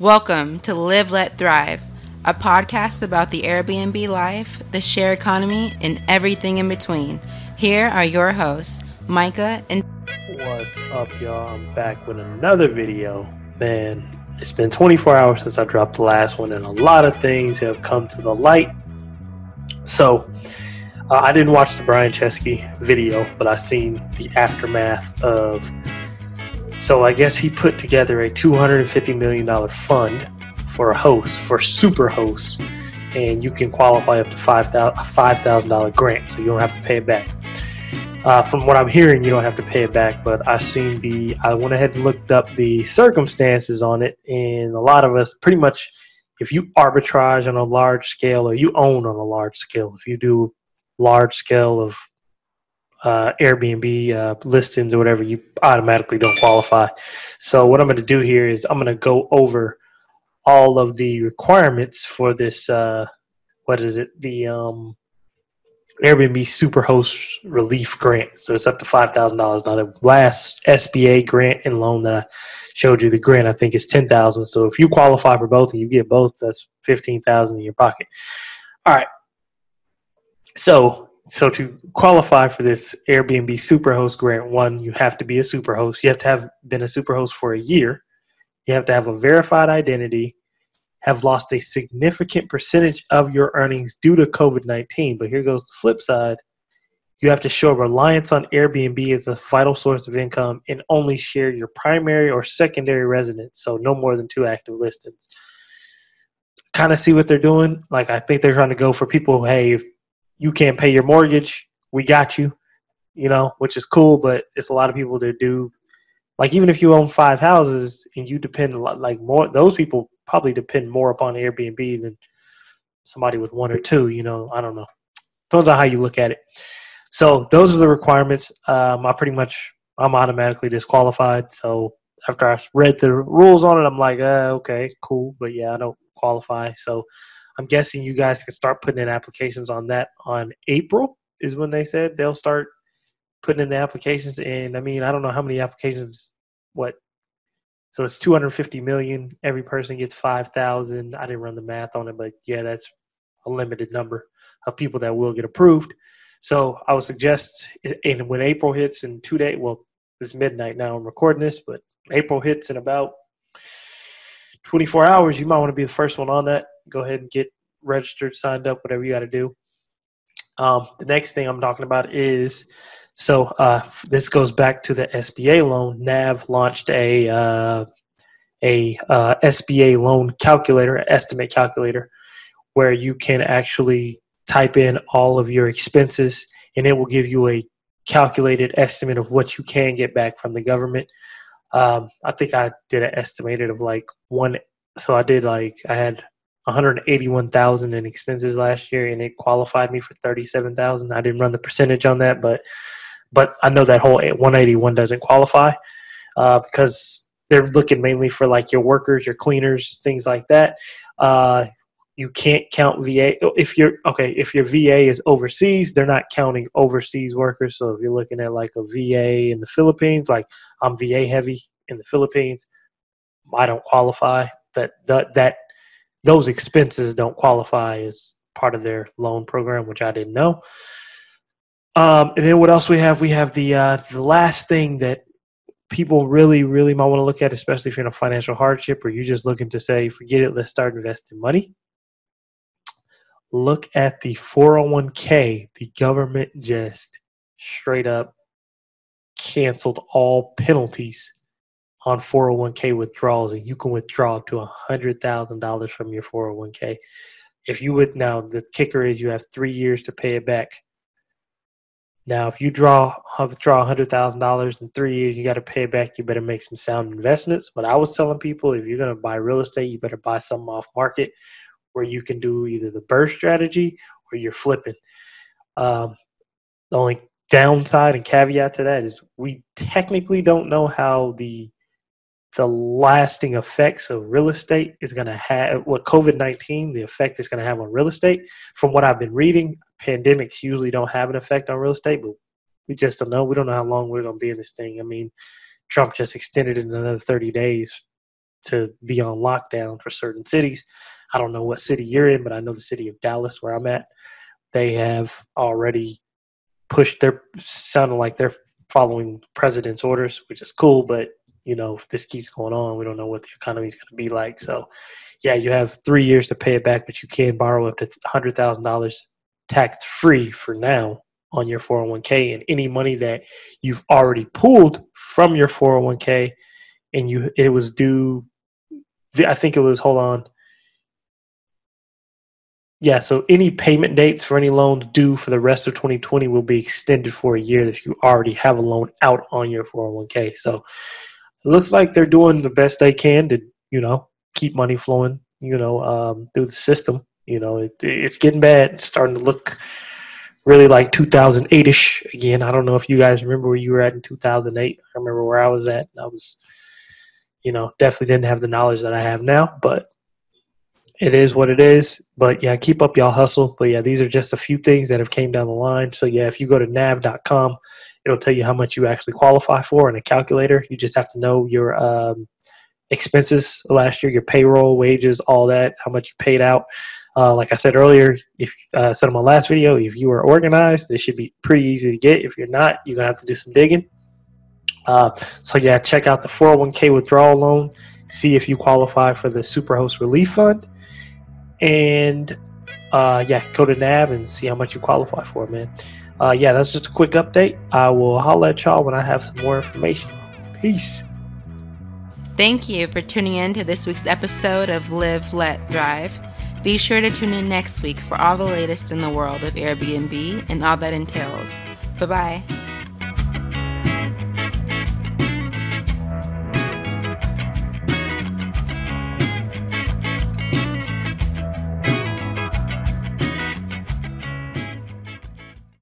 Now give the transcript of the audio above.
Welcome to Live Let Thrive, a podcast about the Airbnb life, the share economy, and everything in between. Here are your hosts, Micah and. What's up, y'all? I'm back with another video. Man, it's been 24 hours since I dropped the last one, and a lot of things have come to the light. So, uh, I didn't watch the Brian Chesky video, but I seen the aftermath of so I guess he put together a $250 million fund for a host, for super hosts, and you can qualify up to $5,000 $5, grant, so you don't have to pay it back. Uh, from what I'm hearing, you don't have to pay it back, but I seen the, I went ahead and looked up the circumstances on it, and a lot of us pretty much, if you arbitrage on a large scale or you own on a large scale, if you do large scale of uh, Airbnb uh, listings or whatever, you automatically don't qualify. So what I'm going to do here is I'm going to go over all of the requirements for this. Uh, what is it? The um, Airbnb Superhost Relief Grant. So it's up to five thousand dollars. Now the last SBA grant and loan that I showed you, the grant I think is ten thousand. So if you qualify for both and you get both, that's fifteen thousand in your pocket. All right. So so to qualify for this Airbnb Superhost Grant One, you have to be a superhost. You have to have been a superhost for a year. You have to have a verified identity, have lost a significant percentage of your earnings due to COVID nineteen. But here goes the flip side: you have to show reliance on Airbnb as a vital source of income and only share your primary or secondary residence. So no more than two active listings. Kind of see what they're doing. Like I think they're trying to go for people. Who, hey, if you can't pay your mortgage, we got you, you know, which is cool, but it's a lot of people that do. Like even if you own five houses and you depend a lot, like more, those people probably depend more upon Airbnb than somebody with one or two. You know, I don't know. Depends on how you look at it. So those are the requirements. Um, I pretty much I'm automatically disqualified. So after I read the rules on it, I'm like, uh, okay, cool, but yeah, I don't qualify. So I'm guessing you guys can start putting in applications on that on April is when they said they'll start putting in the applications. And I mean, I don't know how many applications. What? So it's 250 million. Every person gets 5,000. I didn't run the math on it, but yeah, that's a limited number of people that will get approved. So I would suggest, and when April hits in two days, well, it's midnight now. I'm recording this, but April hits in about 24 hours. You might want to be the first one on that go ahead and get registered, signed up, whatever you got to do. Um, the next thing I'm talking about is so uh, this goes back to the SBA loan. NAV launched a uh, a uh, SBA loan calculator, estimate calculator, where you can actually type in all of your expenses, and it will give you a calculated estimate of what you can get back from the government. Um, I think I did an estimated of like one. So I did like I had 181,000 in expenses last year, and it qualified me for 37,000. I didn't run the percentage on that, but but I know that whole 181 doesn't qualify uh, because they're looking mainly for like your workers, your cleaners, things like that. Uh, you can't count VA if you're okay. If your VA is overseas, they're not counting overseas workers. So if you're looking at like a VA in the Philippines, like I'm VA heavy in the Philippines, I don't qualify. That that that those expenses don't qualify as part of their loan program, which I didn't know. Um, and then what else we have? We have the uh, the last thing that people really, really might want to look at, especially if you're in a financial hardship or you're just looking to say, forget it, let's start investing money. Look at the 401k. The government just straight up canceled all penalties on 401k withdrawals and you can withdraw up to $100,000 from your 401k. If you would now, the kicker is you have three years to pay it back. Now, if you draw withdraw $100,000 in three years, you got to pay it back. You better make some sound investments. But I was telling people if you're going to buy real estate, you better buy something off market where you can do either the BRRRR strategy or you're flipping. Um, the only downside and caveat to that is we technically don't know how the the lasting effects of real estate is going to have what COVID 19, the effect it's going to have on real estate. From what I've been reading, pandemics usually don't have an effect on real estate, but we just don't know. We don't know how long we're going to be in this thing. I mean, Trump just extended it another 30 days to be on lockdown for certain cities. I don't know what city you're in, but I know the city of Dallas, where I'm at, they have already pushed their sounding like they're following president's orders, which is cool. But you know, if this keeps going on, we don't know what the economy is going to be like. So, yeah, you have three years to pay it back, but you can borrow up to hundred thousand dollars tax free for now on your 401k and any money that you've already pulled from your 401k and you it was due I think it was hold on yeah, so any payment dates for any loans due for the rest of 2020 will be extended for a year if you already have a loan out on your 401k. So looks like they're doing the best they can to, you know, keep money flowing, you know, um, through the system. You know, it, it's getting bad. It's starting to look really like 2008 ish again. I don't know if you guys remember where you were at in 2008. I remember where I was at. I was, you know, definitely didn't have the knowledge that I have now, but it is what it is. But yeah, keep up y'all hustle. But yeah, these are just a few things that have came down the line. So yeah, if you go to nav.com, it'll tell you how much you actually qualify for in a calculator. You just have to know your um, expenses last year, your payroll, wages, all that, how much you paid out. Uh, like I said earlier, if uh, said in my last video, if you are organized, it should be pretty easy to get. If you're not, you're gonna have to do some digging. Uh, so yeah, check out the 401k withdrawal loan. See if you qualify for the Superhost Relief Fund, and uh, yeah, go to Nav and see how much you qualify for, man. Uh, yeah, that's just a quick update. I will holler at y'all when I have some more information. Peace. Thank you for tuning in to this week's episode of Live, Let, Thrive. Be sure to tune in next week for all the latest in the world of Airbnb and all that entails. Bye bye.